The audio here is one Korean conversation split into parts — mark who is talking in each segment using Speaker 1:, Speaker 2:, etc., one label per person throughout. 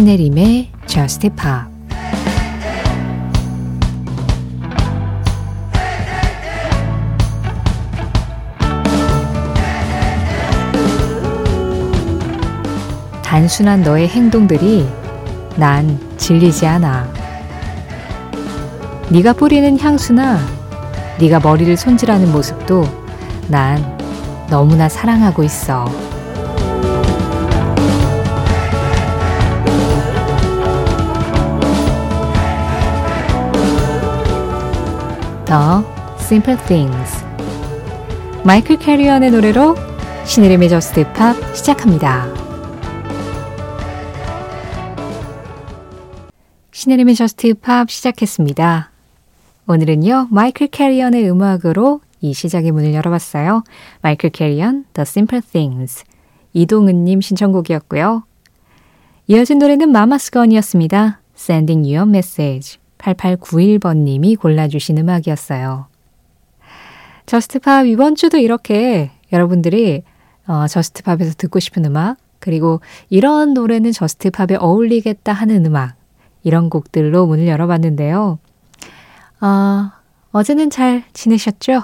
Speaker 1: 신혜림의 Just Pop 단순한 너의 행동들이 난 질리지 않아. 네가 뿌리는 향수나 네가 머리를 손질하는 모습도 난 너무나 사랑하고 있어. The Simple Things 마이클 캐리언의 노래로 신혜림의 Just Pop 시작합니다. 신혜림의 Just Pop 시작했습니다. 오늘은요, 마이클 캐리언의 음악으로 이 시작의 문을 열어봤어요. 마이클 캐리언, The Simple Things. 이동은님 신청곡이었고요. 이어진 노래는 Mamas Gun이었습니다. Sending You a Message. 8891번님이 골라주신 음악이었어요. Just Pop 이번 주도 이렇게 여러분들이 어, Just Pop에서 듣고 싶은 음악, 그리고 이런 노래는 Just Pop에 어울리겠다 하는 음악, 이런 곡들로 문을 열어봤는데요. 어, 어제는 잘 지내셨죠?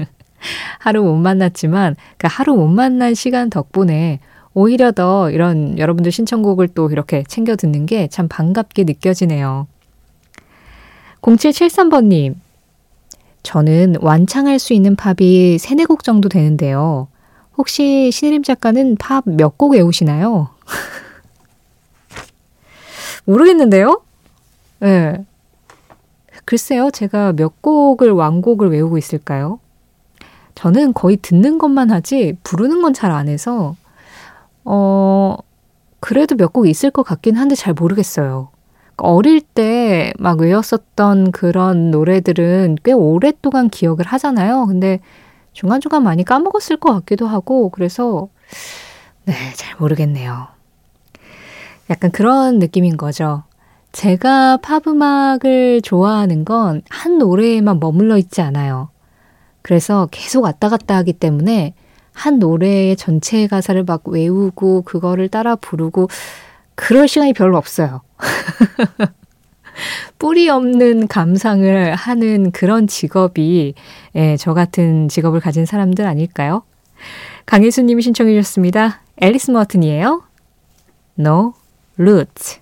Speaker 1: 하루 못 만났지만 그 하루 못 만난 시간 덕분에 오히려 더 이런 여러분들 신청곡을 또 이렇게 챙겨 듣는 게 참 반갑게 느껴지네요. 0773번님, 저는 완창할 수 있는 팝이 3, 4곡 정도 되는데요. 혹시 신혜림 작가는 팝 몇 곡 외우시나요? 모르겠는데요? 예. 네. 글쎄요, 제가 몇 곡을 완곡을 외우고 있을까요? 저는 거의 듣는 것만 하지 부르는 건 잘 안 해서 어 그래도 몇 곡 있을 것 같긴 한데 잘 모르겠어요. 어릴 때 막 외웠었던 그런 노래들은 꽤 오랫동안 기억을 하잖아요. 근데 중간중간 많이 까먹었을 것 같기도 하고 그래서 네, 잘 모르겠네요. 약간 그런 느낌인 거죠. 제가 팝 음악을 좋아하는 건 한 노래에만 머물러 있지 않아요. 그래서 계속 왔다 갔다 하기 때문에 한 노래의 전체 가사를 막 외우고 그거를 따라 부르고 그럴 시간이 별로 없어요. 뿌리 없는 감상을 하는 그런 직업이 예, 저 같은 직업을 가진 사람들 아닐까요? 강혜수 님이 신청해 주셨습니다. 앨리스 머튼이에요. No Roots.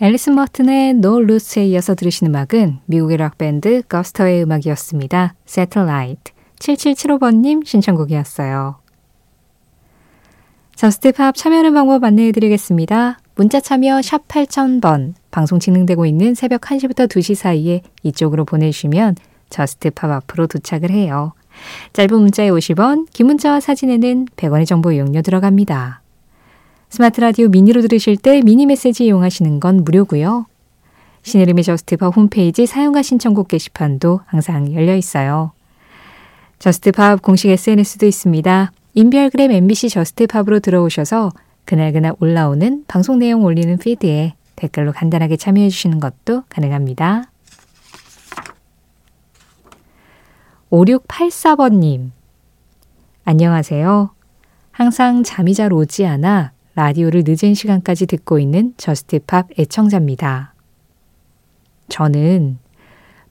Speaker 1: 앨리스 머튼의 No Roots에 이어서 들으신 음악은 미국의 락밴드 거스터의 음악이었습니다. Satellite. 7775번님 신청곡이었어요. Just Pop 참여하는 방법 안내해 드리겠습니다. 문자 참여 샵 8000번, 방송 진행되고 있는 새벽 1시부터 2시 사이에 이쪽으로 보내주시면 Just Pop 앞으로 도착을 해요. 짧은 문자에 50원, 긴 문자와 사진에는 100원의 정보 이용료 들어갑니다. 스마트 라디오 미니로 들으실 때 미니 메시지 이용하시는 건 무료고요. 신혜림의 Just Pop 홈페이지 사용과 신청곡 게시판도 항상 열려 있어요. Just Pop 공식 SNS도 있습니다. 인별그램 MBC Just Pop으로 들어오셔서 그날그날 올라오는 방송 내용 올리는 피드에 댓글로 간단하게 참여해 주시는 것도 가능합니다. 5684번님. 안녕하세요. 항상 잠이 잘 오지 않아 라디오를 늦은 시간까지 듣고 있는 Just Pop 애청자입니다. 저는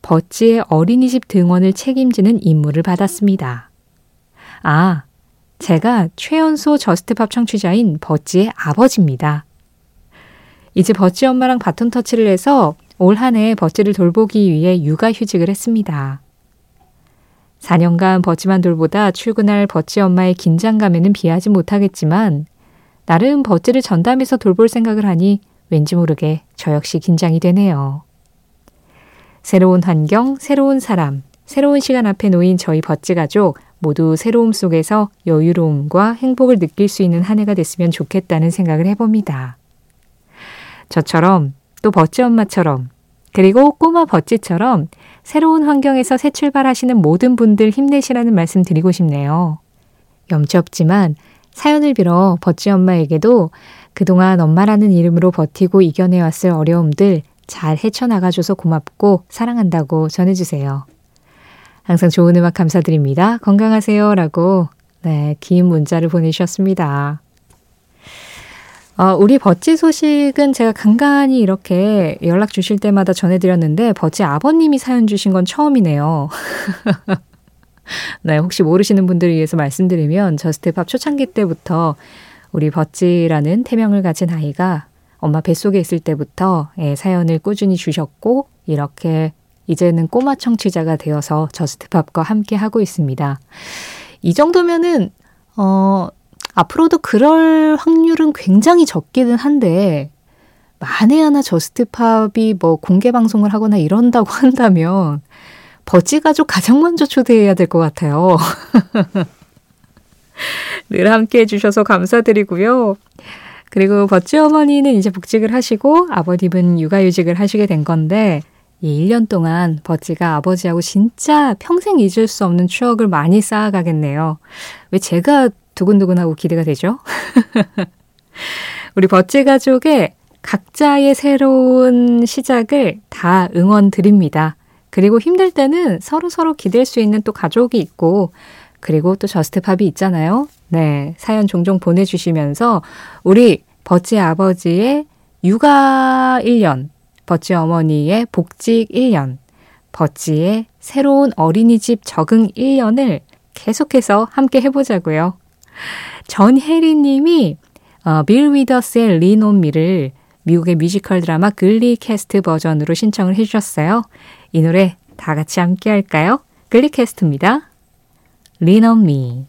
Speaker 1: 버찌의 어린이집 등원을 책임지는 임무를 받았습니다. 아, 제가 최연소 Just Pop 청취자인 버찌의 아버지입니다. 이제 버찌 엄마랑 바톤 터치를 해서 올 한 해 버찌를 돌보기 위해 육아 휴직을 했습니다. 4년간 버찌만 돌보다 출근할 버찌 엄마의 긴장감에는 비하지 못하겠지만 나름 버찌를 전담해서 돌볼 생각을 하니 왠지 모르게 저 역시 긴장이 되네요. 새로운 환경, 새로운 사람, 새로운 시간 앞에 놓인 저희 버즈 가족 모두 새로움 속에서 여유로움과 행복을 느낄 수 있는 한 해가 됐으면 좋겠다는 생각을 해봅니다. 저처럼 또 버즈 엄마처럼 그리고 꼬마 버찌처럼 새로운 환경에서 새 출발하시는 모든 분들 힘내시라는 말씀 드리고 싶네요. 염치 없지만 사연을 빌어 버찌 엄마에게도 그동안 엄마라는 이름으로 버티고 이겨내왔을 어려움들 잘 헤쳐나가줘서 고맙고 사랑한다고 전해주세요. 항상 좋은 음악 감사드립니다. 건강하세요. 라고, 네, 긴 문자를 보내주셨습니다. 어, 우리 버찌 소식은 제가 간간히 이렇게 연락 주실 때마다 전해드렸는데 버찌 아버님이 사연 주신 건 처음이네요. 네, 혹시 모르시는 분들을 위해서 말씀드리면 Just Pop 초창기 때부터 우리 버찌라는 태명을 가진 아이가 엄마 뱃속에 있을 때부터 예, 사연을 꾸준히 주셨고 이렇게 이제는 꼬마 청취자가 되어서 Just Pop과 함께 하고 있습니다. 이 정도면은 어 앞으로도 그럴 확률은 굉장히 적기는 한데 만에 하나 Just Pop이 뭐 공개 방송을 하거나 이런다고 한다면 버찌 가족 가장 먼저 초대해야 될 것 같아요. 늘 함께 해주셔서 감사드리고요. 그리고 버찌 어머니는 이제 복직을 하시고 아버님은 육아휴직을 하시게 된 건데 이 1년 동안 버찌가 아버지하고 진짜 평생 잊을 수 없는 추억을 많이 쌓아가겠네요. 왜 제가 두근두근하고 기대가 되죠? 우리 버찌 가족의 각자의 새로운 시작을 다 응원 드립니다. 그리고 힘들 때는 서로 서로 기댈 수 있는 또 가족이 있고, 그리고 또 Just Pop이 있잖아요. 네. 사연 종종 보내주시면서 우리 버찌 아버지의 육아 1년, 버찌 어머니의 복직 1년, 버찌의 새로운 어린이집 적응 1년을 계속해서 함께 해보자고요. 전혜리 님이 어, 빌 위더스의 Lean on Me를 미국의 뮤지컬 드라마 Glee 캐스트 버전으로 신청을 해주셨어요. 이 노래 다 같이 함께 할까요? 글리 캐스트입니다. 리논 미.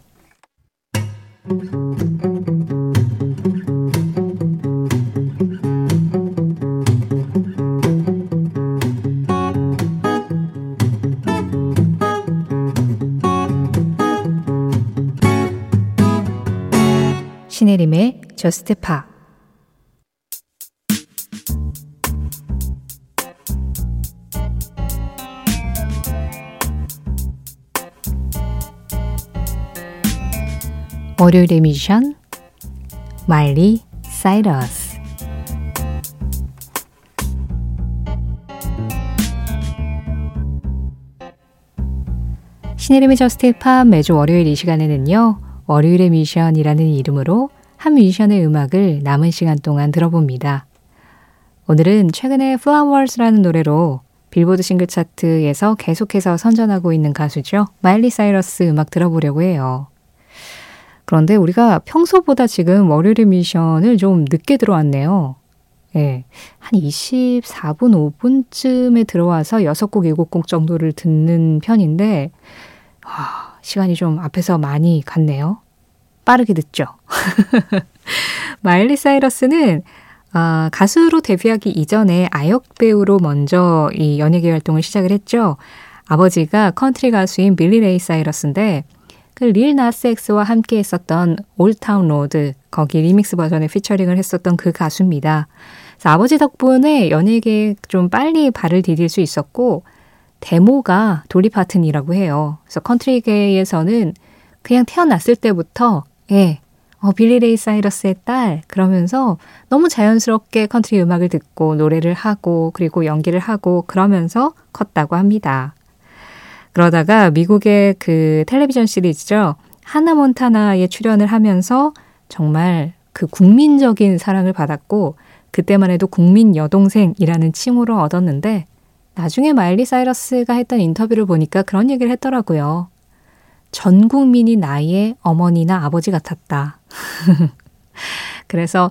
Speaker 1: 신혜림의 저스트 파 월요일의 미션 마일리 사이러스 신혜림의 Just Pop 매주 월요일 이 시간에는요. 월요일의 미션이라는 이름으로 한 뮤지션의 음악을 남은 시간 동안 들어봅니다. 오늘은 최근에 Flowers라는 노래로 빌보드 싱글 차트에서 계속해서 선전하고 있는 가수죠. 마일리 사이러스 음악 들어보려고 해요. 그런데 우리가 평소보다 지금 월요일의 미션을 좀 늦게 들어왔네요. 예. 한 24분, 5분쯤에 들어와서 6곡, 7곡 정도를 듣는 편인데, 와, 시간이 좀 앞에서 많이 갔네요. 빠르게 듣죠. 마일리 사이러스는 아, 가수로 데뷔하기 이전에 아역 배우로 먼저 이 연예계 활동을 시작을 했죠. 아버지가 컨트리 가수인 빌리 레이 사이러스인데 그 릴 나스 엑스와 함께 했었던 Old Town Road 거기 리믹스 버전에 피처링을 했었던 그 가수입니다. 아버지 덕분에 연예계에 좀 빨리 발을 디딜 수 있었고 대모가 돌리 파튼이라고 해요. 그래서 컨트리계에서는 그냥 태어났을 때부터 예, 어, 빌리 레이 사이러스의 딸 그러면서 너무 자연스럽게 컨트리 음악을 듣고 노래를 하고 그리고 연기를 하고 그러면서 컸다고 합니다. 그러다가 미국의 그 텔레비전 시리즈죠. 하나 몬타나에 출연을 하면서 정말 그 국민적인 사랑을 받았고 그때만 해도 국민 여동생이라는 칭호를 얻었는데 나중에 마일리 사이러스가 했던 인터뷰를 보니까 그런 얘기를 했더라고요. 전 국민이 나의 어머니나 아버지 같았다. 그래서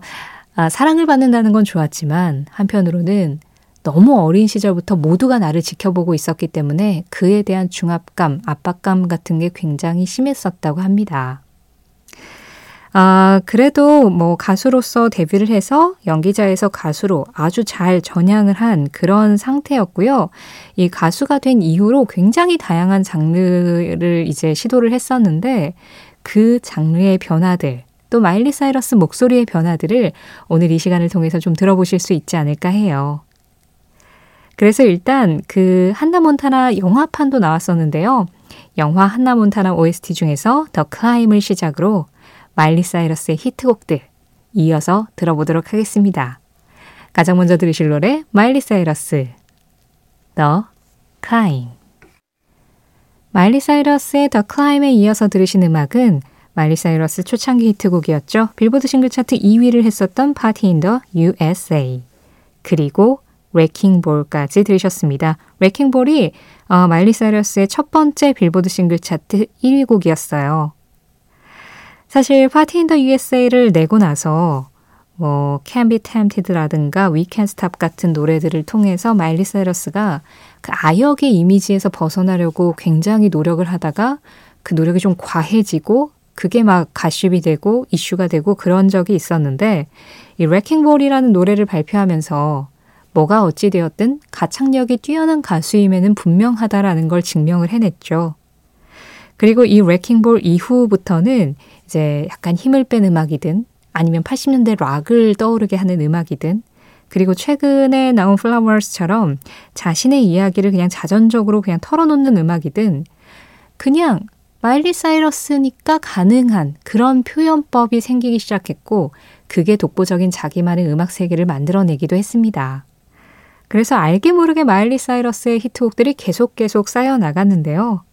Speaker 1: 아, 사랑을 받는다는 건 좋았지만 한편으로는 너무 어린 시절부터 모두가 나를 지켜보고 있었기 때문에 그에 대한 중압감, 압박감 같은 게 굉장히 심했었다고 합니다. 아, 그래도 뭐 가수로서 데뷔를 해서 연기자에서 가수로 아주 잘 전향을 한 그런 상태였고요. 이 가수가 된 이후로 굉장히 다양한 장르를 이제 시도를 했었는데 그 장르의 변화들, 또 마일리 사이러스 목소리의 변화들을 오늘 이 시간을 통해서 좀 들어보실 수 있지 않을까 해요. 그래서 일단 그 한나 몬타나 영화판도 나왔었는데요. 영화 한나 몬타나 OST 중에서 더 클라임을 시작으로 마일리 사이러스의 히트곡들 이어서 들어보도록 하겠습니다. 가장 먼저 들으실 노래 마일리 사이러스 The Climb 마일리 사이러스의 The Climb에 이어서 들으신 음악은 마일리 사이러스 초창기 히트곡이었죠. 빌보드 싱글 차트 2위를 했었던 Party in the USA. 그리고 Wrecking Ball까지 들으셨습니다. Wrecking Ball이 어, 마일리 사이러스의 첫 번째 빌보드 싱글 차트 1위 곡이었어요. 사실 Party in the USA를 내고 나서 뭐 Can Be Tempted라든가 We Can't Stop 같은 노래들을 통해서 마일리 사이러스가 그 아역의 이미지에서 벗어나려고 굉장히 노력을 하다가 그 노력이 좀 과해지고 그게 막 가십이 되고 이슈가 되고 그런 적이 있었는데 이 Wrecking Ball이라는 노래를 발표하면서 뭐가 어찌 되었든 가창력이 뛰어난 가수임에는 분명하다라는 걸 증명을 해냈죠. 그리고 이 Wrecking Ball 이후부터는 이제 약간 힘을 뺀 음악이든 아니면 80년대 락을 떠오르게 하는 음악이든 그리고 최근에 나온 Flowers처럼 자신의 이야기를 그냥 자전적으로 그냥 털어놓는 음악이든 그냥 마일리 사이러스니까 가능한 그런 표현법이 생기기 시작했고 그게 독보적인 자기만의 음악 세계를 만들어내기도 했습니다. 그래서 알게 모르게 마일리 사이러스의 히트곡들이 계속 계속 쌓여 나갔는데요.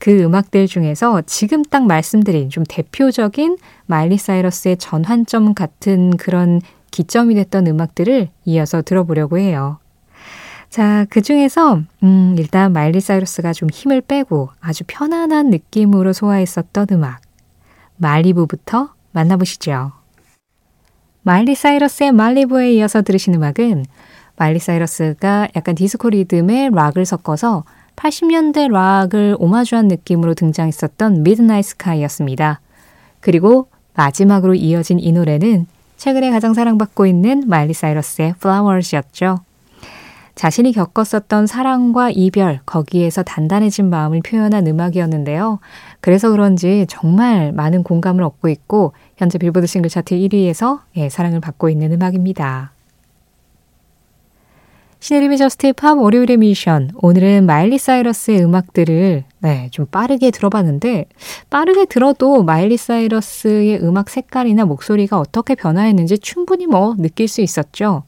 Speaker 1: 그 음악들 중에서 지금 딱 말씀드린 좀 대표적인 마일리 사이러스의 전환점 같은 그런 기점이 됐던 음악들을 이어서 들어보려고 해요. 자, 그 중에서, 음, 일단 마일리 사이러스가 좀 힘을 빼고 아주 편안한 느낌으로 소화했었던 음악. 말리부부터 만나보시죠. 마일리 사이러스의 말리부에 이어서 들으신 음악은 마일리 사이러스가 약간 디스코 리듬의 락을 섞어서 80년대 락을 오마주한 느낌으로 등장했었던 Midnight Sky였습니다. 그리고 마지막으로 이어진 이 노래는 최근에 가장 사랑받고 있는 마일리 사이러스의 Flowers였죠. 자신이 겪었었던 사랑과 이별, 거기에서 단단해진 마음을 표현한 음악이었는데요. 그래서 그런지 정말 많은 공감을 얻고 있고 현재 빌보드 싱글 차트 1위에서 예, 사랑을 받고 있는 음악입니다. 신혜림의 JUST POP 월요일의 미션. 오늘은 마일리 사이러스의 음악들을 네, 좀 빠르게 들어봤는데 빠르게 들어도 마일리 사이러스의 음악 색깔이나 목소리가 어떻게 변화했는지 충분히 뭐 느낄 수 있었죠.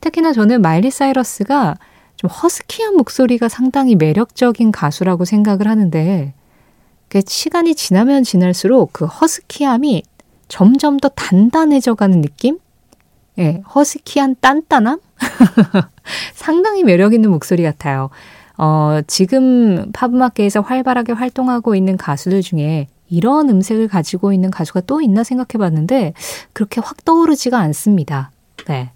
Speaker 1: 특히나 저는 마일리 사이러스가 좀 허스키한 목소리가 상당히 매력적인 가수라고 생각을 하는데 그 시간이 지나면 지날수록 그 허스키함이 점점 더 단단해져 가는 느낌? 예, 허스키한 딴딴함? 상당히 매력 있는 목소리 같아요. 어, 지금 팝음악계에서 활발하게 활동하고 있는 가수들 중에 이런 음색을 가지고 있는 가수가 또 있나 생각해 봤는데 그렇게 확 떠오르지가 않습니다. 네.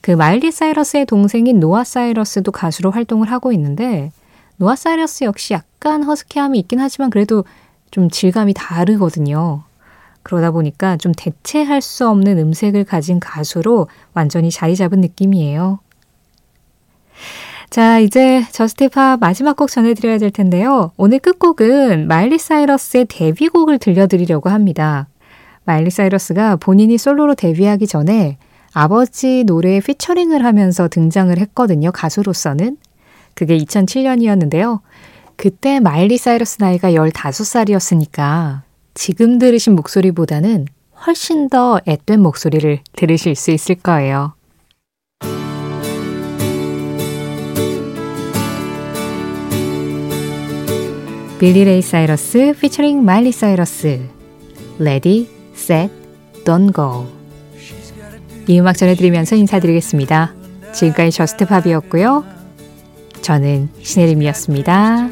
Speaker 1: 그 마일리 사이러스의 동생인 노아 사이러스도 가수로 활동을 하고 있는데 노아 사이러스 역시 약간 허스키함이 있긴 하지만 그래도 좀 질감이 다르거든요. 그러다 보니까 좀 대체할 수 없는 음색을 가진 가수로 완전히 자리 잡은 느낌이에요. 자, 이제 JUST POP 마지막 곡 전해드려야 될 텐데요. 오늘 끝곡은 마일리 사이러스의 데뷔곡을 들려드리려고 합니다. 마일리 사이러스가 본인이 솔로로 데뷔하기 전에 아버지 노래에 피처링을 하면서 등장을 했거든요. 가수로서는. 그게 2007년이었는데요. 그때 마일리 사이러스 나이가 15살이었으니까 지금 들으신 목소리보다는 훨씬 더 앳된 목소리를 들으실 수 있을 거예요. 빌리 레이 사이러스 피처링 마일리 사이러스 Ready, Set, Don't Go 이 음악 전해드리면서 인사드리겠습니다. 지금까지 JUST POP이었고요. 저는 신혜림이었습니다.